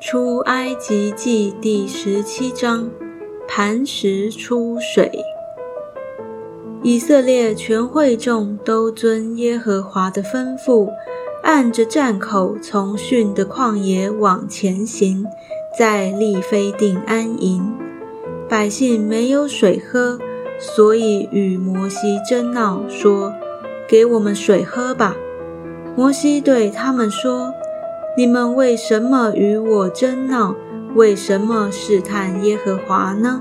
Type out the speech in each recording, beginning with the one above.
出埃及记第十七章，磐石出水。以色列全会众都遵耶和华的吩咐，按着站口从逊的旷野往前行，在利非定安营。百姓没有水喝，所以与摩西争闹，说：“给我们水喝吧。”摩西对他们说：“你们为什么与我争闹？为什么试探耶和华呢？”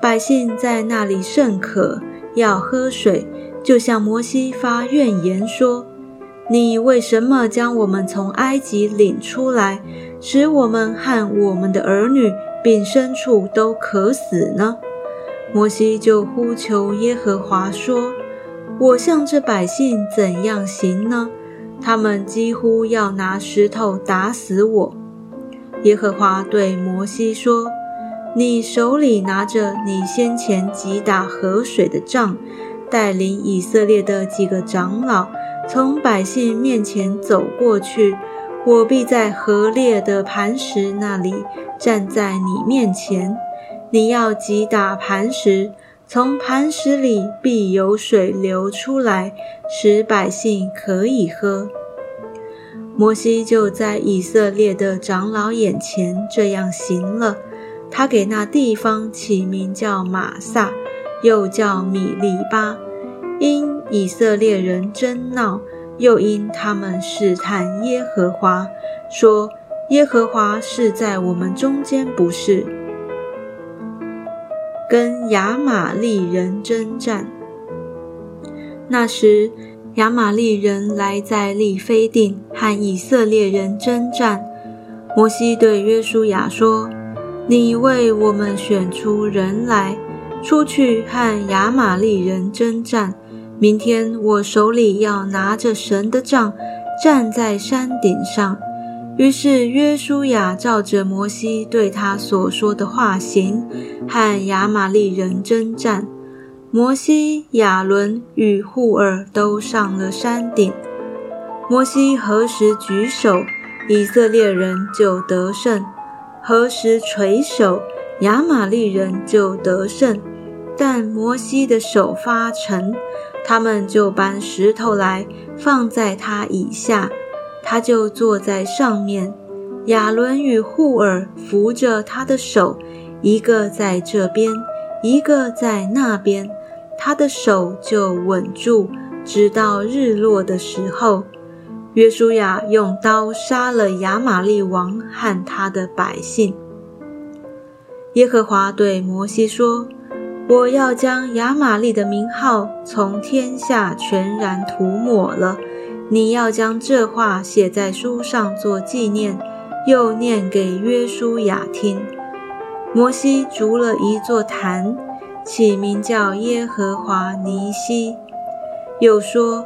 百姓在那里甚渴，要喝水，就向摩西发怨言说：“你为什么将我们从埃及领出来，使我们和我们的儿女并牲畜都渴死呢？”摩西就呼求耶和华说：“我向这百姓怎样行呢？”他们几乎要拿石头打死我。耶和华对摩西说：“你手里拿着你先前击打河水的杖，带领以色列的几个长老从百姓面前走过去。我必在河裂的磐石那里站在你面前。你要击打磐石，从磐石里必有水流出来。”使百姓可以喝。摩西就在以色列的长老眼前这样行了。他给那地方起名叫玛萨，又叫米利巴，因以色列人争闹，又因他们试探耶和华，说：“耶和华是在我们中间，不是？”跟亚玛利人征战。那时，亚玛利人来在利非定和以色列人征战。摩西对约书亚说：“你为我们选出人来，出去和亚玛利人征战。明天我手里要拿着神的杖，站在山顶上。”于是约书亚照着摩西对他所说的话行，和亚玛利人征战。摩西、亚伦与户尔都上了山顶。摩西何时举手，以色列人就得胜；何时垂手，亚玛利人就得胜。但摩西的手发沉，他们就搬石头来放在他以下，他就坐在上面。亚伦与户尔扶着他的手，一个在这边。一个在那边，他的手就稳住，直到日落的时候。约书亚用刀杀了亚玛利王和他的百姓。耶和华对摩西说：“我要将亚玛利的名号从天下全然涂抹了。你要将这话写在书上做纪念，又念给约书亚听。”摩西筑了一座坛，起名叫耶和华尼西。又说：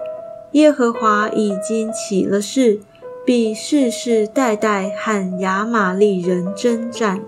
耶和华已经起了誓，必世世代代和亚玛利人征战。